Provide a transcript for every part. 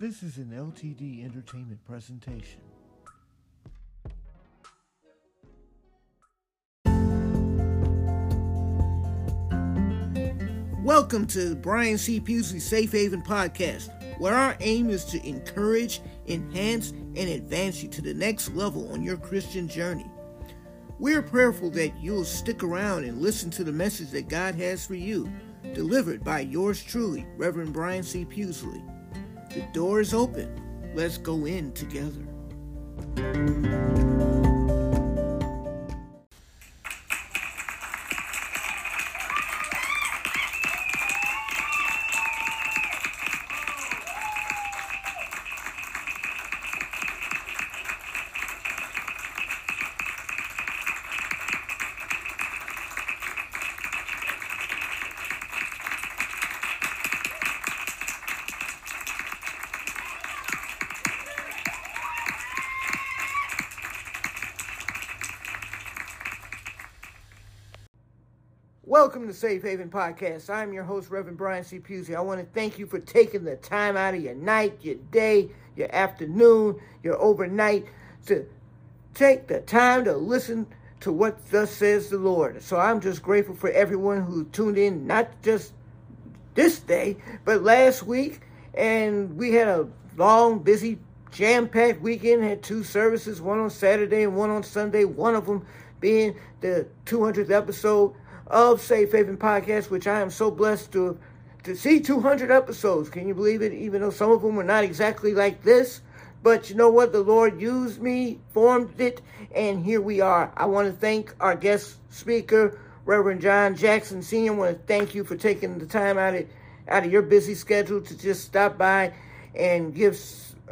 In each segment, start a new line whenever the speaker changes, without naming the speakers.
This is an LTD Entertainment presentation.
Welcome to Brian C. Pughsley Safe Haven Podcast, where our aim is to encourage, enhance, and advance you to the next level on your Christian journey. We're prayerful that you'll stick around and listen to the message that God has for you, delivered by yours truly, Reverend Brian C. Pughsley. The door is open. Let's go in together. Welcome to Safe Haven Podcast. I'm your host, Reverend Brian C. Pughsley. I want to thank you for taking the time out of your night, your day, your afternoon, your overnight to take the time to listen to what thus says the Lord. So I'm just grateful for everyone who tuned in, not just this day, but last week. And we had a long, busy, jam packed weekend, had two services, one on Saturday and one on Sunday, one of them being the 200th episode of Safe Haven Podcast, which I am so blessed to to see 200 episodes. Can you believe it? Even though some of them were not exactly like this, but you know what? The Lord used me, formed it, and here we are. I want to thank our guest speaker, Reverend John Jackson Sr. I want to thank you for taking the time out of out of your busy schedule to just stop by and give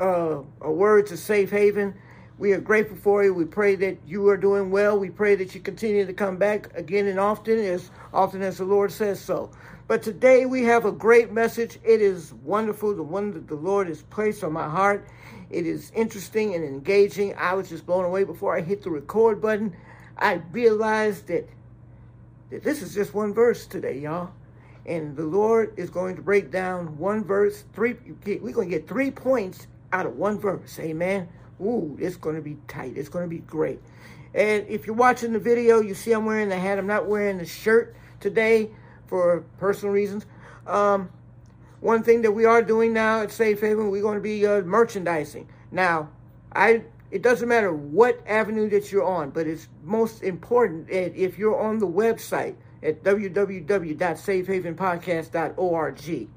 uh, a word to Safe Haven. We are grateful for you. We pray that you are doing well. We pray that you continue to come back again and often, as often as the Lord says so. But today we have a great message. It is wonderful, the one that the Lord has placed on my heart. It is interesting and engaging. I was just blown away before I hit the record button. I realized that, that this is just one verse today, y'all. And the Lord is going to break down one verse, three, we're going to get three points out of one verse. Amen. Ooh, it's going to be tight. It's going to be great. And if you're watching the video, you see I'm wearing the hat. I'm not wearing the shirt today for personal reasons. Um, one thing that we are doing now at Safe Haven, we're going to be uh, merchandising. Now, I it doesn't matter what avenue that you're on, but it's most important that if you're on the website at www.safehavenpodcast.org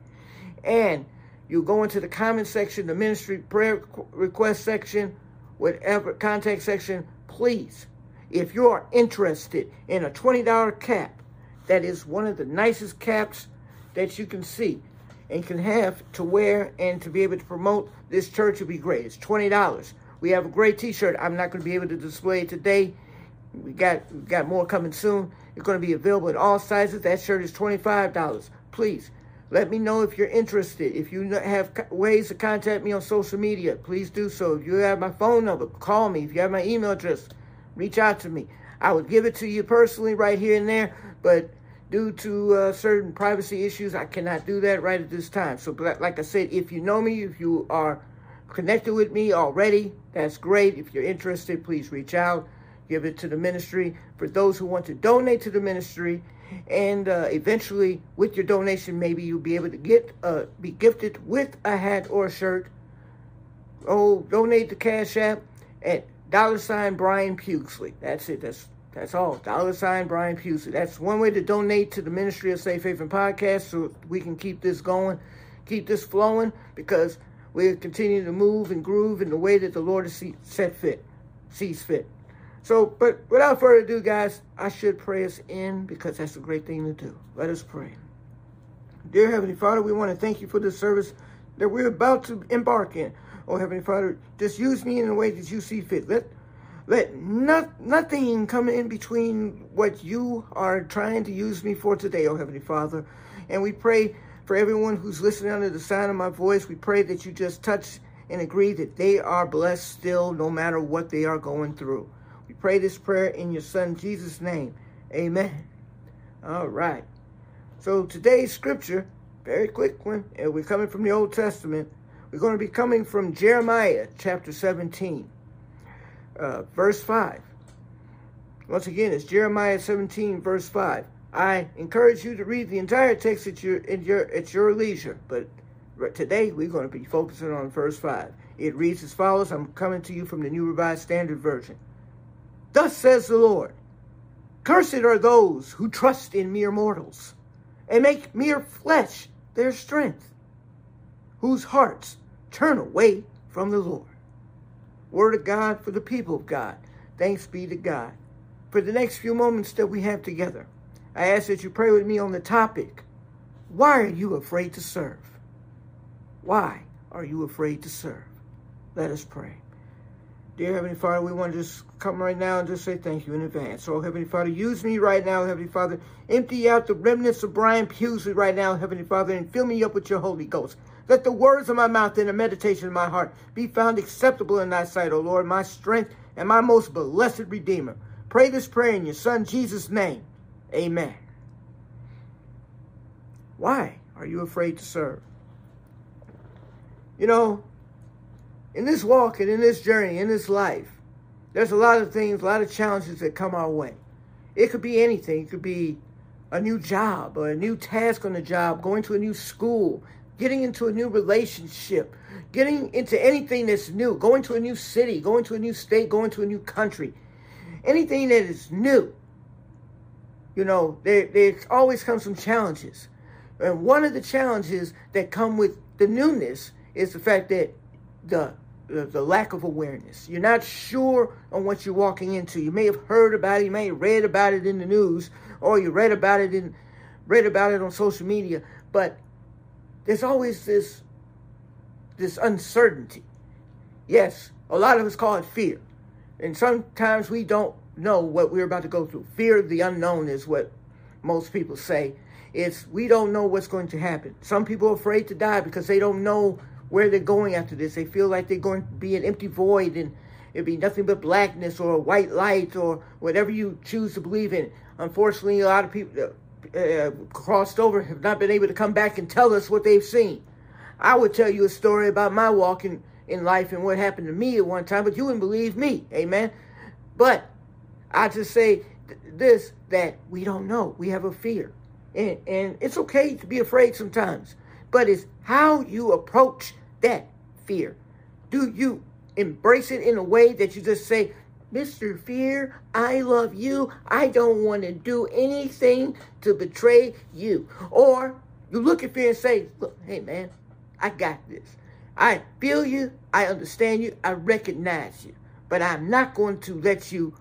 and you go into the comment section, the ministry prayer request section, whatever contact section, please, if you are interested in a $20 cap, that is one of the nicest caps that you can see and can have to wear and to be able to promote this church would be great. It's $20. We have a great t-shirt. I'm not going to be able to display it today. We got we got more coming soon. It's going to be available in all sizes. That shirt is $25. Please let me know if you're interested. If you have ways to contact me on social media, please do so. If you have my phone number, call me. If you have my email address, reach out to me. I would give it to you personally right here and there, but due to uh, certain privacy issues, I cannot do that right at this time. So, like I said, if you know me, if you are connected with me already, that's great. If you're interested, please reach out. Give it to the ministry. For those who want to donate to the ministry, and uh, eventually with your donation maybe you'll be able to get uh, be gifted with a hat or a shirt oh donate the cash app at dollar sign brian Pughsley. that's it that's that's all dollar sign brian Pughsley. that's one way to donate to the ministry of safe haven podcast so we can keep this going keep this flowing because we continue to move and groove in the way that the lord has set fit sees fit so, but without further ado, guys, I should pray us in because that's a great thing to do. Let us pray. Dear Heavenly Father, we want to thank you for this service that we're about to embark in. Oh, Heavenly Father, just use me in the way that you see fit. Let let not, nothing come in between what you are trying to use me for today, oh Heavenly Father. And we pray for everyone who's listening under the sound of my voice. We pray that you just touch and agree that they are blessed still, no matter what they are going through. Pray this prayer in your son Jesus' name. Amen. All right. So today's scripture, very quick one, and we're coming from the Old Testament. We're going to be coming from Jeremiah chapter 17, uh, verse 5. Once again, it's Jeremiah 17, verse 5. I encourage you to read the entire text at your, at your, at your leisure, but today we're going to be focusing on verse 5. It reads as follows I'm coming to you from the New Revised Standard Version. Thus says the Lord Cursed are those who trust in mere mortals and make mere flesh their strength, whose hearts turn away from the Lord. Word of God for the people of God. Thanks be to God. For the next few moments that we have together, I ask that you pray with me on the topic Why are you afraid to serve? Why are you afraid to serve? Let us pray. Dear Heavenly Father, we want to just come right now and just say thank you in advance. So, Heavenly Father, use me right now, Heavenly Father. Empty out the remnants of Brian Pughsley right now, Heavenly Father, and fill me up with your Holy Ghost. Let the words of my mouth and the meditation of my heart be found acceptable in thy sight, O Lord, my strength and my most blessed Redeemer. Pray this prayer in your Son Jesus' name. Amen. Why are you afraid to serve? You know, in this walk and in this journey, in this life, there's a lot of things, a lot of challenges that come our way. It could be anything. It could be a new job or a new task on the job, going to a new school, getting into a new relationship, getting into anything that's new, going to a new city, going to a new state, going to a new country. Anything that is new. You know, there, there always comes some challenges. And one of the challenges that come with the newness is the fact that the, the, the lack of awareness. You're not sure on what you're walking into. You may have heard about it, you may have read about it in the news, or you read about it in read about it on social media, but there's always this this uncertainty. Yes, a lot of us call it fear. And sometimes we don't know what we're about to go through. Fear of the unknown is what most people say. It's we don't know what's going to happen. Some people are afraid to die because they don't know where they're going after this. They feel like they're going to be an empty void and it'd be nothing but blackness or white light or whatever you choose to believe in. Unfortunately, a lot of people uh, uh, crossed over have not been able to come back and tell us what they've seen. I would tell you a story about my walk in, in life and what happened to me at one time, but you wouldn't believe me. Amen. But I just say th- this that we don't know. We have a fear. And, and it's okay to be afraid sometimes, but it's how you approach that fear? Do you embrace it in a way that you just say, Mr. Fear, I love you. I don't want to do anything to betray you. Or you look at fear and say, Look, hey man, I got this. I feel you. I understand you. I recognize you. But I'm not going to let you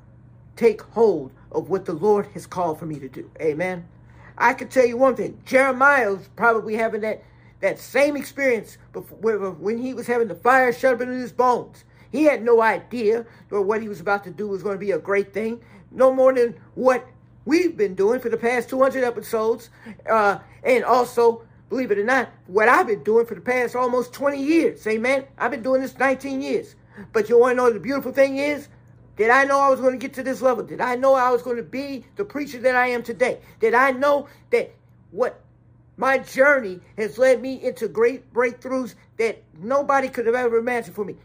take hold of what the Lord has called for me to do. Amen. I can tell you one thing. Jeremiah was probably having that that same experience before, when he was having the fire shut up in his bones. He had no idea or what he was about to do was going to be a great thing, no more than what we've been doing for the past 200 episodes. Uh, and also, believe it or not, what I've been doing for the past almost 20 years. Amen. I've been doing this 19 years. But you want to know the beautiful thing is? Did I know I was going to get to this level? Did I know I was going to be the preacher that I am today? Did I know that what my journey has led me into great breakthroughs that nobody could have ever imagined for me.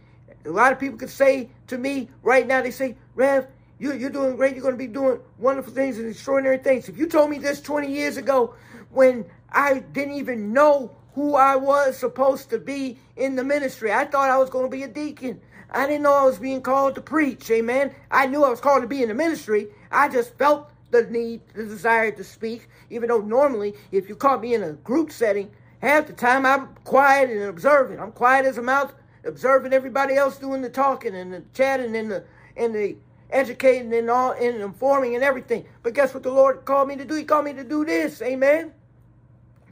A lot of people could say to me right now, they say, Rev, you, are doing great. You're going to be doing wonderful things and extraordinary things. If you told me this 20 years ago when I didn't even know who I was supposed to be in the ministry, I thought I was going to be a deacon. I didn't know I was being called to preach. Amen. I knew I was called to be in the ministry. I just felt the need, the desire to speak, even though normally, if you caught me in a group setting, half the time I'm quiet and observing. I'm quiet as a mouse, observing everybody else doing the talking and the chatting and the and the educating and all and informing and everything. But guess what the Lord called me to do? He called me to do this. Amen.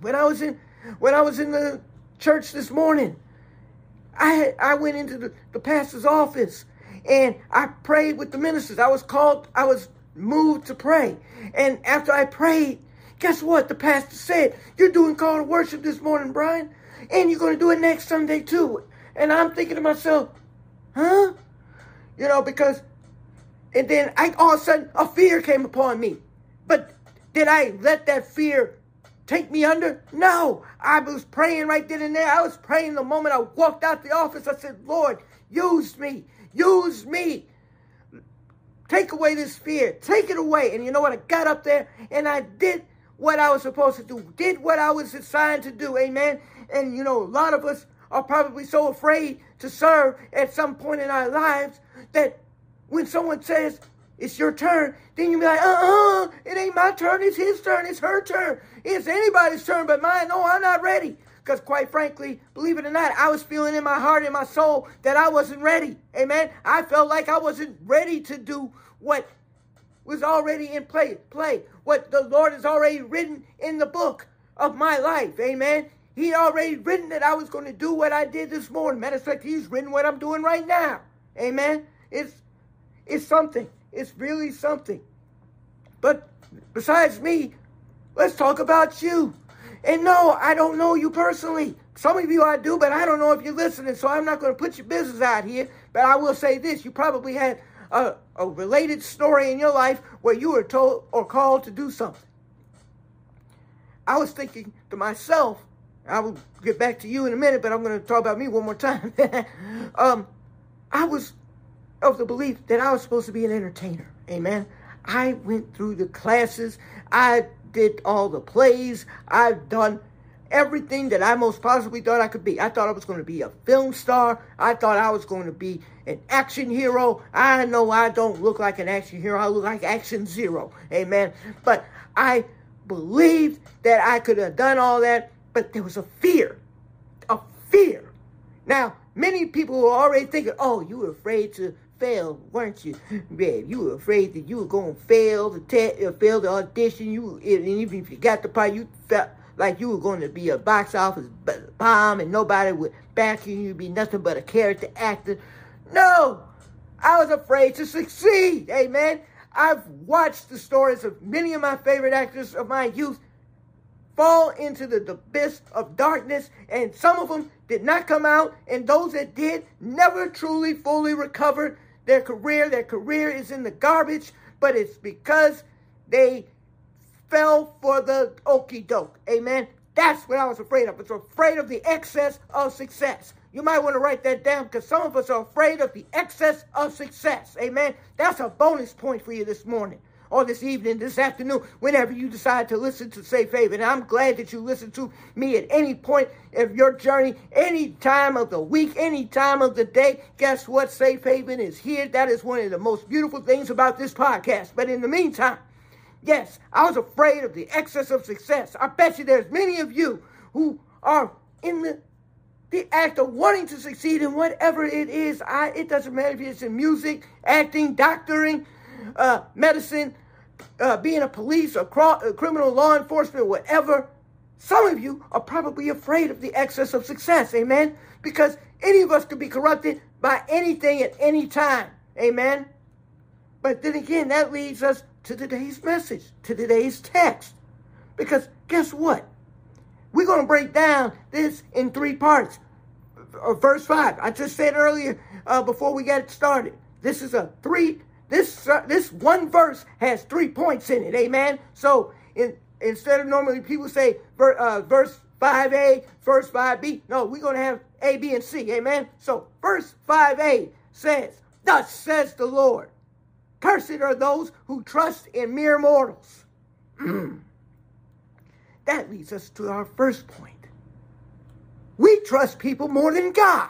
When I was in when I was in the church this morning, I I went into the, the pastor's office and I prayed with the ministers. I was called, I was moved to pray. And after I prayed, guess what? The pastor said, You're doing call to worship this morning, Brian, and you're going to do it next Sunday too. And I'm thinking to myself, Huh? You know, because, and then I all of a sudden a fear came upon me. But did I let that fear take me under? No. I was praying right then and there. I was praying the moment I walked out the office. I said, Lord, use me. Use me. Take away this fear. Take it away. And you know what? I got up there and I did what I was supposed to do. Did what I was assigned to do. Amen. And you know, a lot of us are probably so afraid to serve at some point in our lives that when someone says, it's your turn, then you be like, uh-uh, it ain't my turn, it's his turn, it's her turn. It's anybody's turn but mine. No, I'm not ready. Because quite frankly, believe it or not, I was feeling in my heart and my soul that I wasn't ready. Amen. I felt like I wasn't ready to do what was already in play, play. What the Lord has already written in the book of my life. Amen. He already written that I was going to do what I did this morning. Matter of fact, he's written what I'm doing right now. Amen. It's it's something. It's really something. But besides me, let's talk about you. And no, I don't know you personally. Some of you I do, but I don't know if you're listening, so I'm not going to put your business out here. But I will say this you probably had a, a related story in your life where you were told or called to do something. I was thinking to myself, I will get back to you in a minute, but I'm going to talk about me one more time. um, I was of the belief that I was supposed to be an entertainer. Amen. I went through the classes. I did all the plays. I've done everything that I most possibly thought I could be. I thought I was going to be a film star. I thought I was going to be an action hero. I know I don't look like an action hero. I look like action zero. Amen. But I believed that I could have done all that, but there was a fear. A fear. Now, many people were already thinking, oh, you were afraid to fail, weren't you, babe? You were afraid that you were going to fail the te- uh, fail the audition. You and even if you got the part, you felt like you were going to be a box office bomb and nobody would back you. You'd be nothing but a character actor. No, I was afraid to succeed. Amen. I've watched the stories of many of my favorite actors of my youth fall into the abyss of darkness, and some of them did not come out, and those that did never truly fully recovered their career. Their career is in the garbage, but it's because they fell for the okey doke. Amen. That's what I was afraid of. I was afraid of the excess of success. You might want to write that down because some of us are afraid of the excess of success. Amen. That's a bonus point for you this morning or this evening, this afternoon, whenever you decide to listen to Safe Haven. And I'm glad that you listen to me at any point of your journey, any time of the week, any time of the day. Guess what? Safe Haven is here. That is one of the most beautiful things about this podcast. But in the meantime, yes, I was afraid of the excess of success. I bet you there's many of you who are in the the act of wanting to succeed in whatever it is. I, it doesn't matter if it's in music, acting, doctoring, uh, medicine, uh, being a police or cr- criminal law enforcement, whatever, some of you are probably afraid of the excess of success. Amen. Because any of us could be corrupted by anything at any time. Amen. But then again, that leads us to today's message, to today's text. Because guess what? We're going to break down this in three parts. Uh, verse 5. I just said earlier uh, before we got started. This is a three this uh, this one verse has three points in it. Amen. So in, instead of normally people say uh, verse 5a, verse 5b, no, we're going to have A, B, and C. Amen. So verse 5a says, Thus says the Lord, Cursed are those who trust in mere mortals. that leads us to our first point. We trust people more than God.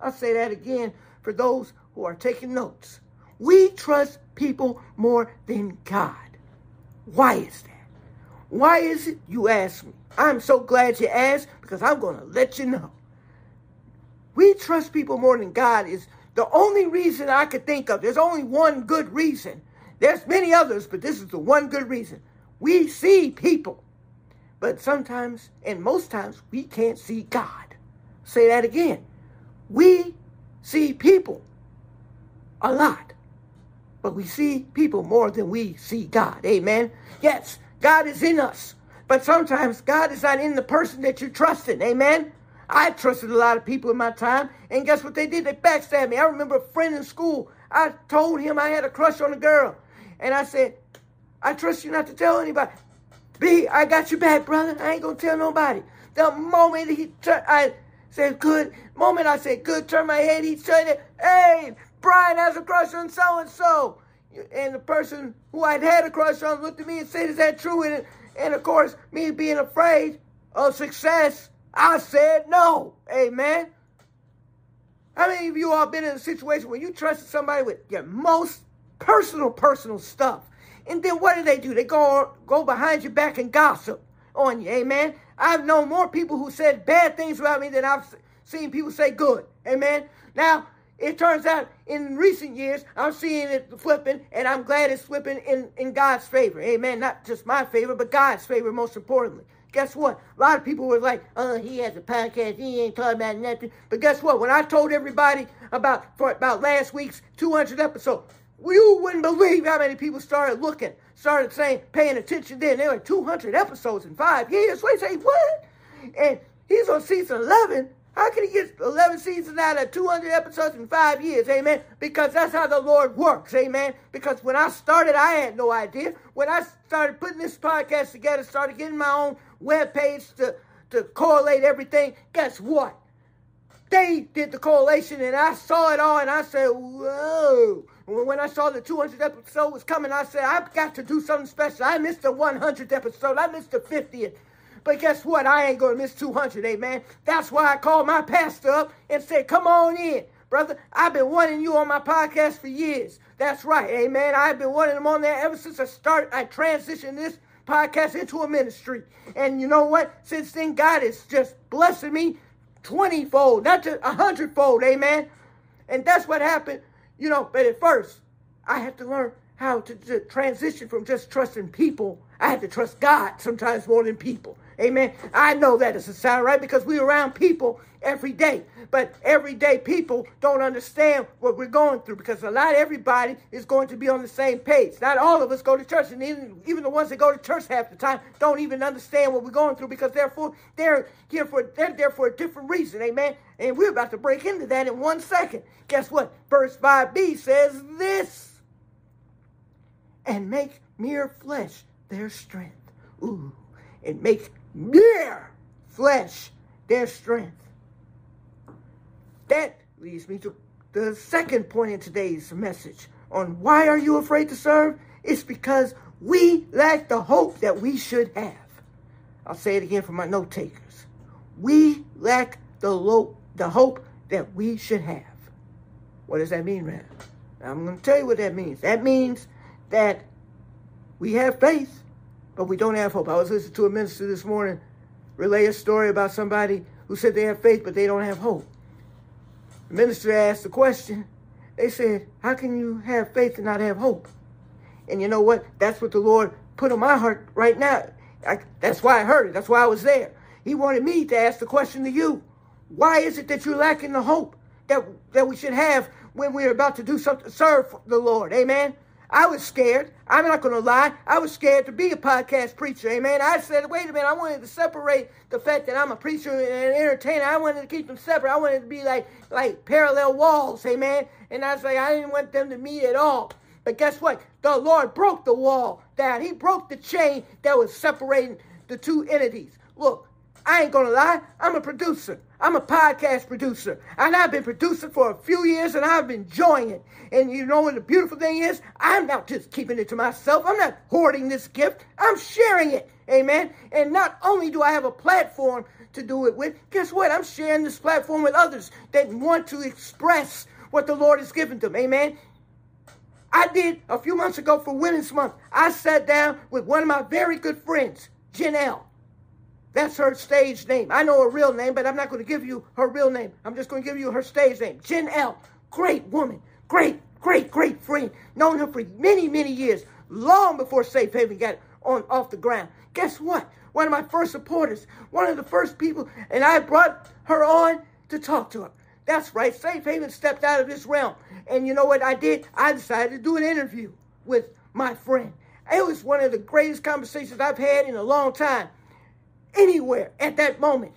I'll say that again for those who are taking notes. We trust people more than God. Why is that? Why is it, you ask me? I'm so glad you asked because I'm going to let you know. We trust people more than God is the only reason I could think of. There's only one good reason. There's many others, but this is the one good reason. We see people, but sometimes and most times we can't see God. Say that again. We see people a lot, but we see people more than we see God. Amen. Yes, God is in us. But sometimes God is not in the person that you're trusting. Amen. I trusted a lot of people in my time, and guess what they did? They backstabbed me. I remember a friend in school. I told him I had a crush on a girl, and I said, "I trust you not to tell anybody." B, I got your back, brother. I ain't gonna tell nobody. The moment he turned, I said, good. Moment I said, good, turn my head, he it, hey, Brian has a crush on so-and-so. And the person who I'd had a crush on looked at me and said, is that true? And, and of course, me being afraid of success, I said no. Amen. How many of you all been in a situation where you trusted somebody with your most personal, personal stuff? And then what do they do? They go go behind your back and gossip on you. Amen. I've known more people who said bad things about me than I've seen people say good. Amen. Now, it turns out in recent years, I'm seeing it flipping, and I'm glad it's flipping in, in God's favor. Amen. Not just my favor, but God's favor, most importantly. Guess what? A lot of people were like, oh, he has a podcast. He ain't talking about nothing. But guess what? When I told everybody about for about last week's 200 episode, you wouldn't believe how many people started looking, started saying, paying attention then. There were 200 episodes in five years. They say, what? And he's on season 11. How can he get 11 seasons out of 200 episodes in five years? Amen. Because that's how the Lord works. Amen. Because when I started, I had no idea. When I started putting this podcast together, started getting my own web page to, to correlate everything, guess what? They did the correlation and I saw it all and I said, whoa. When I saw the 200th episode was coming, I said, I've got to do something special. I missed the 100th episode. I missed the 50th. But guess what? I ain't going to miss 200, eh, amen. That's why I called my pastor up and said, come on in. Brother, I've been wanting you on my podcast for years. That's right, eh, amen. I've been wanting them on there ever since I started. I transitioned this podcast into a ministry. And you know what? Since then, God is just blessing me 20 fold, not just a hundred fold, eh, amen. And that's what happened, you know. But at first, I had to learn how to, to transition from just trusting people. I had to trust God sometimes more than people. Amen. I know that doesn't sound right because we're around people every day. But everyday people don't understand what we're going through because a lot of everybody is going to be on the same page. Not all of us go to church, and even, even the ones that go to church half the time don't even understand what we're going through because therefore they're here for they're there for a different reason. Amen. And we're about to break into that in one second. Guess what? Verse 5b says this and make mere flesh their strength. Ooh, and make mere flesh their strength. That leads me to the second point in today's message on why are you afraid to serve? It's because we lack the hope that we should have. I'll say it again for my note takers. We lack the, lo- the hope that we should have. What does that mean, man? I'm going to tell you what that means. That means that we have faith, but we don't have hope. I was listening to a minister this morning relay a story about somebody who said they have faith, but they don't have hope. The minister asked the question. They said, How can you have faith and not have hope? And you know what? That's what the Lord put on my heart right now. I, that's why I heard it. That's why I was there. He wanted me to ask the question to you. Why is it that you're lacking the hope that, that we should have when we're about to do something, serve the Lord? Amen. I was scared. I'm not going to lie. I was scared to be a podcast preacher. Amen. I said, wait a minute. I wanted to separate the fact that I'm a preacher and an entertainer. I wanted to keep them separate. I wanted to be like like parallel walls. Amen. And I was like, I didn't want them to meet at all. But guess what? The Lord broke the wall down. He broke the chain that was separating the two entities. Look, I ain't gonna lie, I'm a producer. I'm a podcast producer. And I've been producing for a few years and I've been enjoying it. And you know what the beautiful thing is? I'm not just keeping it to myself. I'm not hoarding this gift. I'm sharing it. Amen. And not only do I have a platform to do it with, guess what? I'm sharing this platform with others that want to express what the Lord has given them. Amen. I did a few months ago for Women's Month. I sat down with one of my very good friends, Janelle. That's her stage name. I know her real name, but I'm not going to give you her real name. I'm just going to give you her stage name. Jen L. Great woman. Great, great, great friend. Known her for many, many years. Long before Safe Haven got on off the ground. Guess what? One of my first supporters. One of the first people. And I brought her on to talk to her. That's right. Safe Haven stepped out of this realm. And you know what I did? I decided to do an interview with my friend. It was one of the greatest conversations I've had in a long time anywhere at that moment.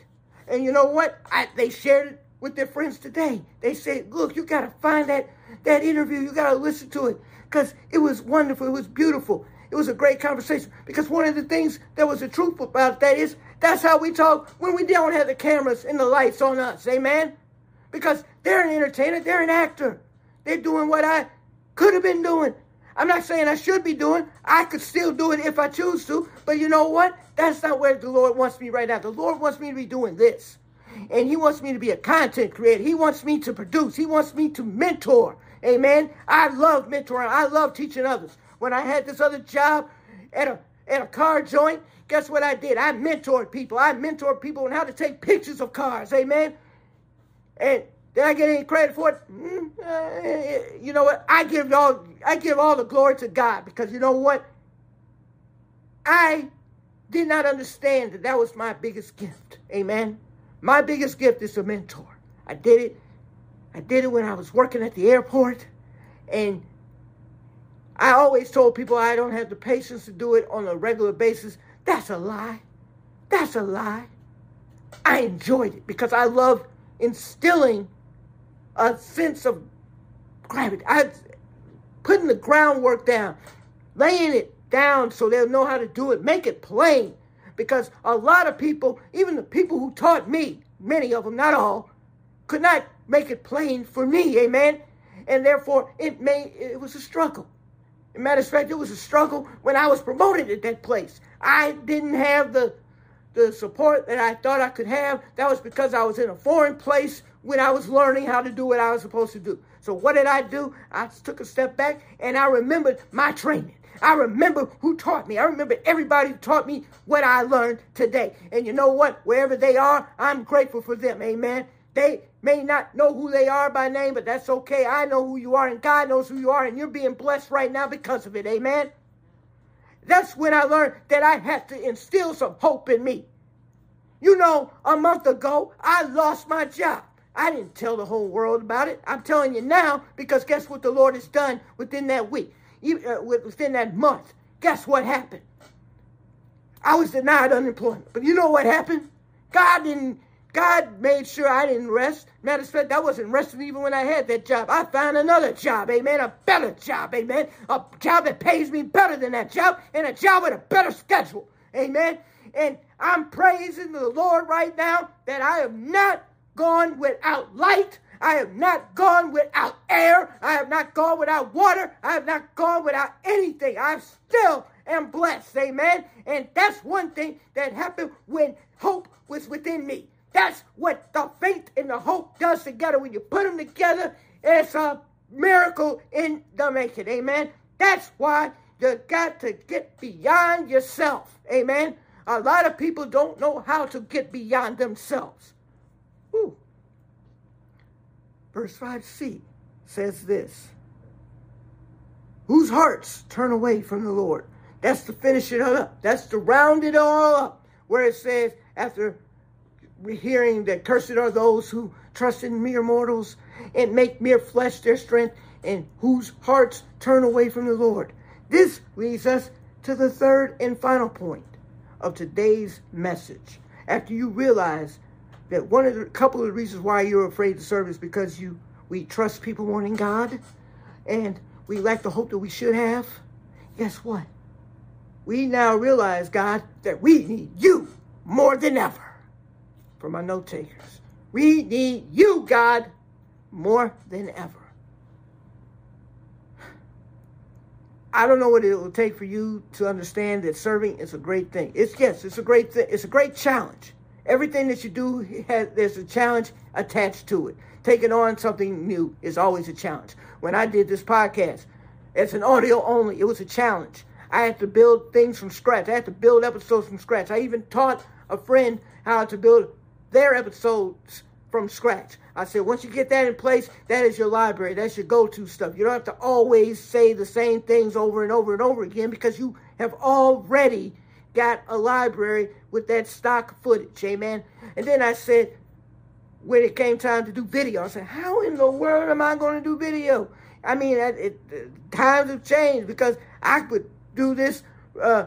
And you know what? I, they shared it with their friends today. They said, look, you got to find that, that interview. You got to listen to it because it was wonderful. It was beautiful. It was a great conversation because one of the things that was the truth about that is that's how we talk when we don't have the cameras and the lights on us. Amen? Because they're an entertainer, they're an actor. They're doing what I could have been doing. I'm not saying I should be doing. I could still do it if I choose to. But you know what? That's not where the Lord wants me right now. The Lord wants me to be doing this. And He wants me to be a content creator. He wants me to produce. He wants me to mentor. Amen. I love mentoring. I love teaching others. When I had this other job at a at a car joint, guess what I did? I mentored people. I mentored people on how to take pictures of cars. Amen. And did I get any credit for it? Mm, uh, you know what? I give all I give all the glory to God because you know what? I did not understand that that was my biggest gift. Amen. My biggest gift is a mentor. I did it. I did it when I was working at the airport, and I always told people I don't have the patience to do it on a regular basis. That's a lie. That's a lie. I enjoyed it because I love instilling a sense of gravity. I putting the groundwork down, laying it down so they'll know how to do it, make it plain. Because a lot of people, even the people who taught me, many of them, not all, could not make it plain for me, amen. And therefore, it may it was a struggle. Matter of fact, it was a struggle when I was promoted at that place. I didn't have the the support that I thought I could have. That was because I was in a foreign place when I was learning how to do what I was supposed to do. So what did I do? I took a step back and I remembered my training. I remember who taught me. I remember everybody who taught me what I learned today. And you know what? Wherever they are, I'm grateful for them. Amen. They may not know who they are by name, but that's okay. I know who you are, and God knows who you are, and you're being blessed right now because of it. Amen. That's when I learned that I had to instill some hope in me. You know, a month ago, I lost my job. I didn't tell the whole world about it. I'm telling you now because guess what the Lord has done within that week, uh, within that month? Guess what happened? I was denied unemployment. But you know what happened? God didn't. God made sure I didn't rest. Matter of fact, I wasn't resting even when I had that job. I found another job, amen, a better job, amen, a job that pays me better than that job, and a job with a better schedule, amen. And I'm praising the Lord right now that I am not gone without light. I have not gone without air. I have not gone without water. I have not gone without anything. I still am blessed. Amen. And that's one thing that happened when hope was within me. That's what the faith and the hope does together. When you put them together, it's a miracle in the making. Amen. That's why you got to get beyond yourself. Amen. A lot of people don't know how to get beyond themselves. Whew. Verse 5c says this Whose hearts turn away from the Lord. That's to finish it up. That's to round it all up. Where it says, after hearing that cursed are those who trust in mere mortals and make mere flesh their strength, and whose hearts turn away from the Lord. This leads us to the third and final point of today's message. After you realize that one of the couple of the reasons why you're afraid to serve is because you we trust people more than God and we lack the hope that we should have. Guess what? We now realize, God, that we need you more than ever. For my note takers, we need you, God, more than ever. I don't know what it will take for you to understand that serving is a great thing. It's yes, it's a great thing. It's a great challenge. Everything that you do has there's a challenge attached to it. Taking on something new is always a challenge. When I did this podcast, it's an audio only. It was a challenge. I had to build things from scratch. I had to build episodes from scratch. I even taught a friend how to build their episodes from scratch. I said, once you get that in place, that is your library. That's your go-to stuff. You don't have to always say the same things over and over and over again because you have already got a library with that stock footage. Amen. And then I said, when it came time to do video, I said, how in the world am I going to do video? I mean, it, it, times have changed because I could do this uh,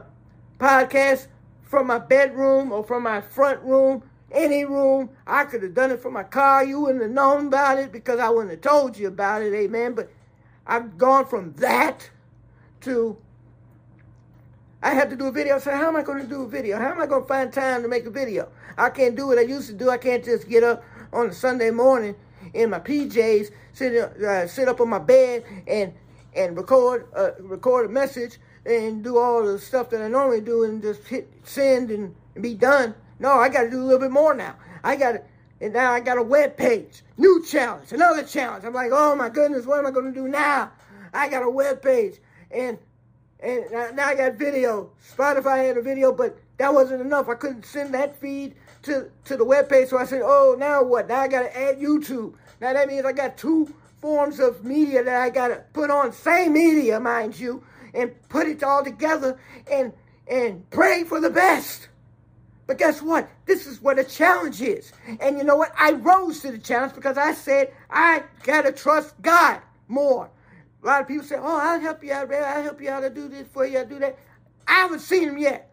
podcast from my bedroom or from my front room any room. I could have done it from my car. You wouldn't have known about it because I wouldn't have told you about it. Amen. But I've gone from that to I had to do a video. Said, how am I going to do a video? How am I going to find time to make a video? I can't do what I used to do. I can't just get up on a Sunday morning in my PJs, sit uh, sit up on my bed and and record uh, record a message and do all the stuff that I normally do and just hit send and, and be done. No, I got to do a little bit more now. I got to, and now I got a web page, new challenge, another challenge. I'm like, oh my goodness, what am I going to do now? I got a web page and and now I got video. Spotify had a video, but that wasn't enough. I couldn't send that feed to to the webpage. so I said, oh, now what? Now I got to add YouTube. Now that means I got two forms of media that I got to put on, same media, mind you, and put it all together and and pray for the best. But guess what? This is what a challenge is. And you know what? I rose to the challenge because I said I gotta trust God more. A lot of people say, "Oh, I'll help you out, man. I'll help you out. I do this for you. I'll do that." I haven't seen them yet.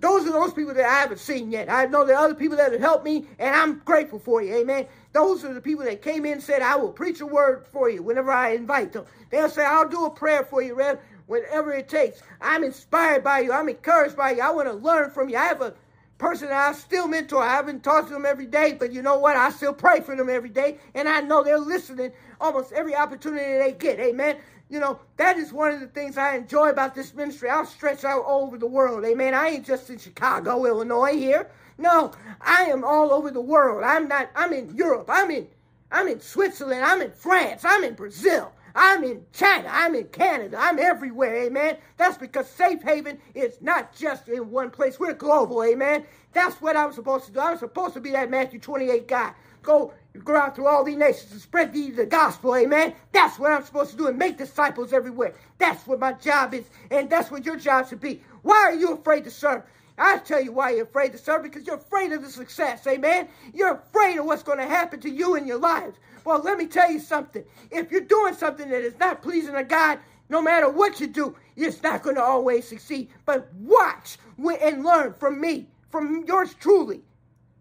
Those are those people that I haven't seen yet. I know are other people that have helped me, and I'm grateful for you. Amen. Those are the people that came in and said, I will preach a word for you whenever I invite them. They'll say, I'll do a prayer for you, Rev, whatever it takes. I'm inspired by you. I'm encouraged by you. I want to learn from you. I have a person that I still mentor. I haven't talked to them every day, but you know what? I still pray for them every day, and I know they're listening almost every opportunity they get. Amen. You know, that is one of the things I enjoy about this ministry. I'll stretch out all over the world. Amen. I ain't just in Chicago, Illinois here. No, I am all over the world. I'm not, I'm in Europe. I'm in, I'm in Switzerland. I'm in France. I'm in Brazil. I'm in China. I'm in Canada. I'm everywhere. Amen. That's because Safe Haven is not just in one place. We're global. Amen. That's what I was supposed to do. I was supposed to be that Matthew 28 guy. Go go out through all these nations and spread the, the gospel, amen. That's what I'm supposed to do and make disciples everywhere. That's what my job is, and that's what your job should be. Why are you afraid to serve? I tell you why you're afraid to serve because you're afraid of the success, amen. You're afraid of what's going to happen to you in your lives. Well, let me tell you something. If you're doing something that is not pleasing to God, no matter what you do, it's not going to always succeed. But watch and learn from me, from yours truly.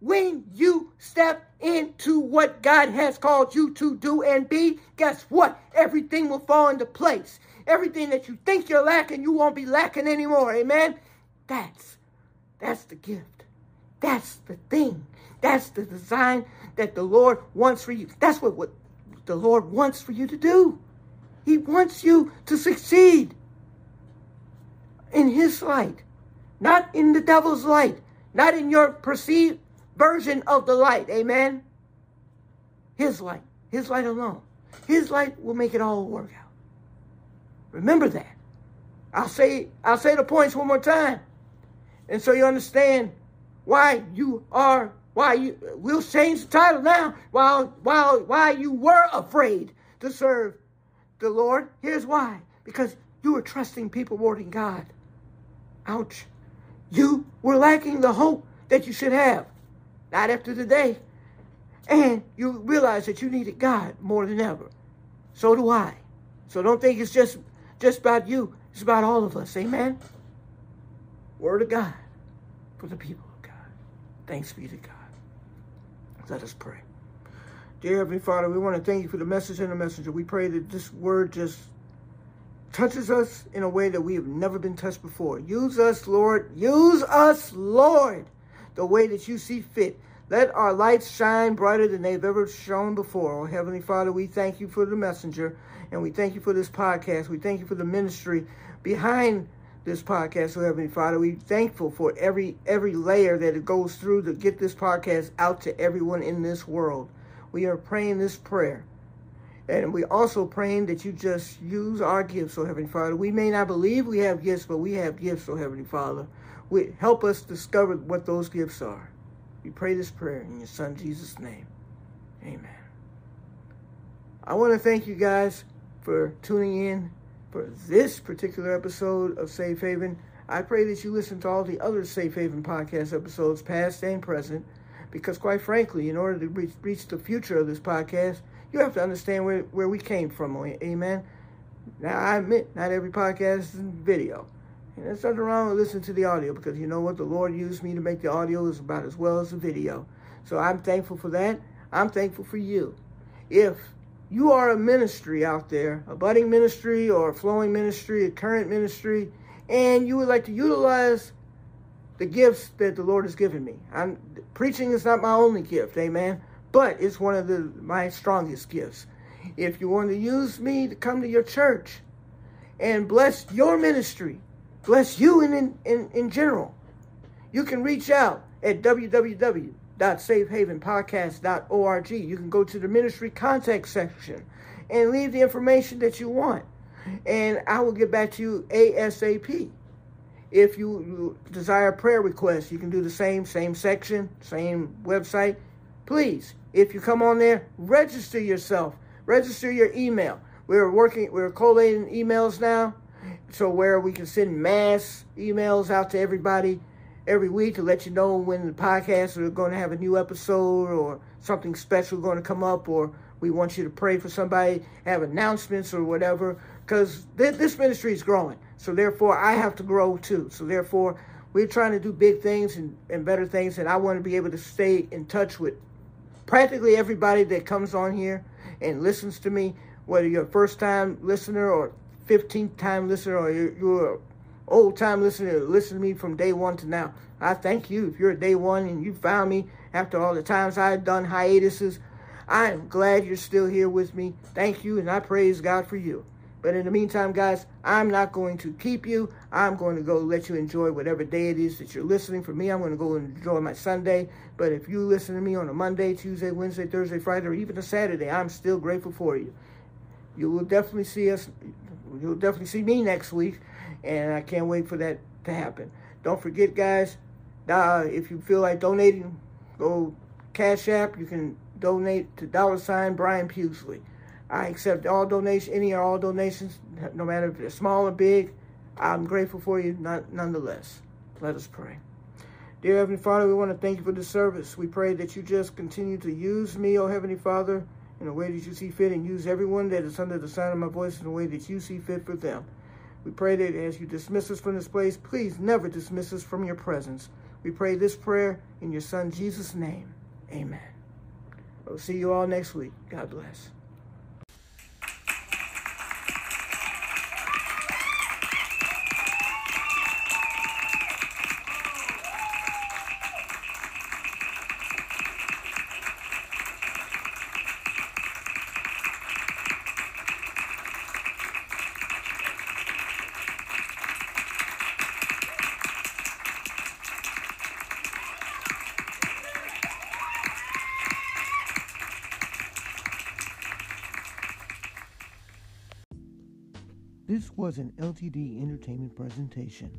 When you step into what God has called you to do and be, guess what? Everything will fall into place. Everything that you think you're lacking, you won't be lacking anymore. Amen. That's that's the gift. That's the thing. That's the design that the Lord wants for you. That's what, what the Lord wants for you to do. He wants you to succeed in his light, not in the devil's light, not in your perceived version of the light. Amen. His light. His light alone. His light will make it all work out. Remember that. I'll say I'll say the points one more time. And so you understand why you are why you we'll change the title now while while why you were afraid to serve the Lord. Here's why. Because you were trusting people more than God. Ouch. You were lacking the hope that you should have. Not after today. And you realize that you needed God more than ever. So do I. So don't think it's just, just about you. It's about all of us. Amen? Word of God for the people of God. Thanks be to God. Let us pray. Dear Heavenly Father, we want to thank you for the message and the messenger. We pray that this word just touches us in a way that we have never been touched before. Use us, Lord. Use us, Lord, the way that you see fit. Let our lights shine brighter than they've ever shone before. Oh, Heavenly Father, we thank you for the messenger and we thank you for this podcast. We thank you for the ministry behind this podcast, oh Heavenly Father. We're thankful for every every layer that it goes through to get this podcast out to everyone in this world. We are praying this prayer. And we also praying that you just use our gifts, oh Heavenly Father. We may not believe we have gifts, but we have gifts, oh Heavenly Father. We, help us discover what those gifts are. We pray this prayer in your son Jesus' name. Amen. I want to thank you guys for tuning in for this particular episode of Safe Haven. I pray that you listen to all the other Safe Haven podcast episodes, past and present, because quite frankly, in order to reach, reach the future of this podcast, you have to understand where, where we came from. Amen. Now, I admit, not every podcast is video. And there's nothing wrong with listening to the audio because you know what? The Lord used me to make the audio is about as well as the video. So I'm thankful for that. I'm thankful for you. If you are a ministry out there, a budding ministry or a flowing ministry, a current ministry, and you would like to utilize the gifts that the Lord has given me. I'm preaching is not my only gift, amen, but it's one of the my strongest gifts. If you want to use me to come to your church and bless your ministry, bless you and in in, in general, you can reach out at www.safehavenpodcast.org. You can go to the ministry contact section and leave the information that you want. And I will get back to you ASAP. If you, desire prayer requests, you can do the same, same section, same website. Please, if you come on there, register yourself. Register your email. We're working, we're collating emails now. So where we can send mass emails out to everybody every week to let you know when the podcast are going to have a new episode or something special going to come up or we want you to pray for somebody, have announcements or whatever, because th- this ministry is growing. So therefore, I have to grow too. So therefore, we're trying to do big things and, and better things, and I want to be able to stay in touch with practically everybody that comes on here and listens to me, whether you're a first time listener or 15th time listener or you're, you're old time listener listen to me from day one to now. I thank you if you're a day one and you found me after all the times I've done hiatuses. I am glad you're still here with me. Thank you, and I praise God for you. But in the meantime, guys, I'm not going to keep you. I'm going to go let you enjoy whatever day it is that you're listening. For me, I'm going to go enjoy my Sunday. But if you listen to me on a Monday, Tuesday, Wednesday, Thursday, Friday, or even a Saturday, I'm still grateful for you. You will definitely see us. You'll definitely see me next week and I can't wait for that to happen. Don't forget, guys, uh, if you feel like donating, go Cash App. You can donate to dollar sign Brian Pughsley. I accept all donations, any or all donations, no matter if they're small or big. I'm grateful for you not, nonetheless. Let us pray. Dear Heavenly Father, we want to thank you for this service. We pray that you just continue to use me, oh Heavenly Father, in a way that you see fit, and use everyone that is under the sound of my voice in a way that you see fit for them. We pray that as you dismiss us from this place, please never dismiss us from your presence. We pray this prayer in your Son Jesus' name. Amen. We'll see you all next week. God bless.
Was an LTD Entertainment presentation.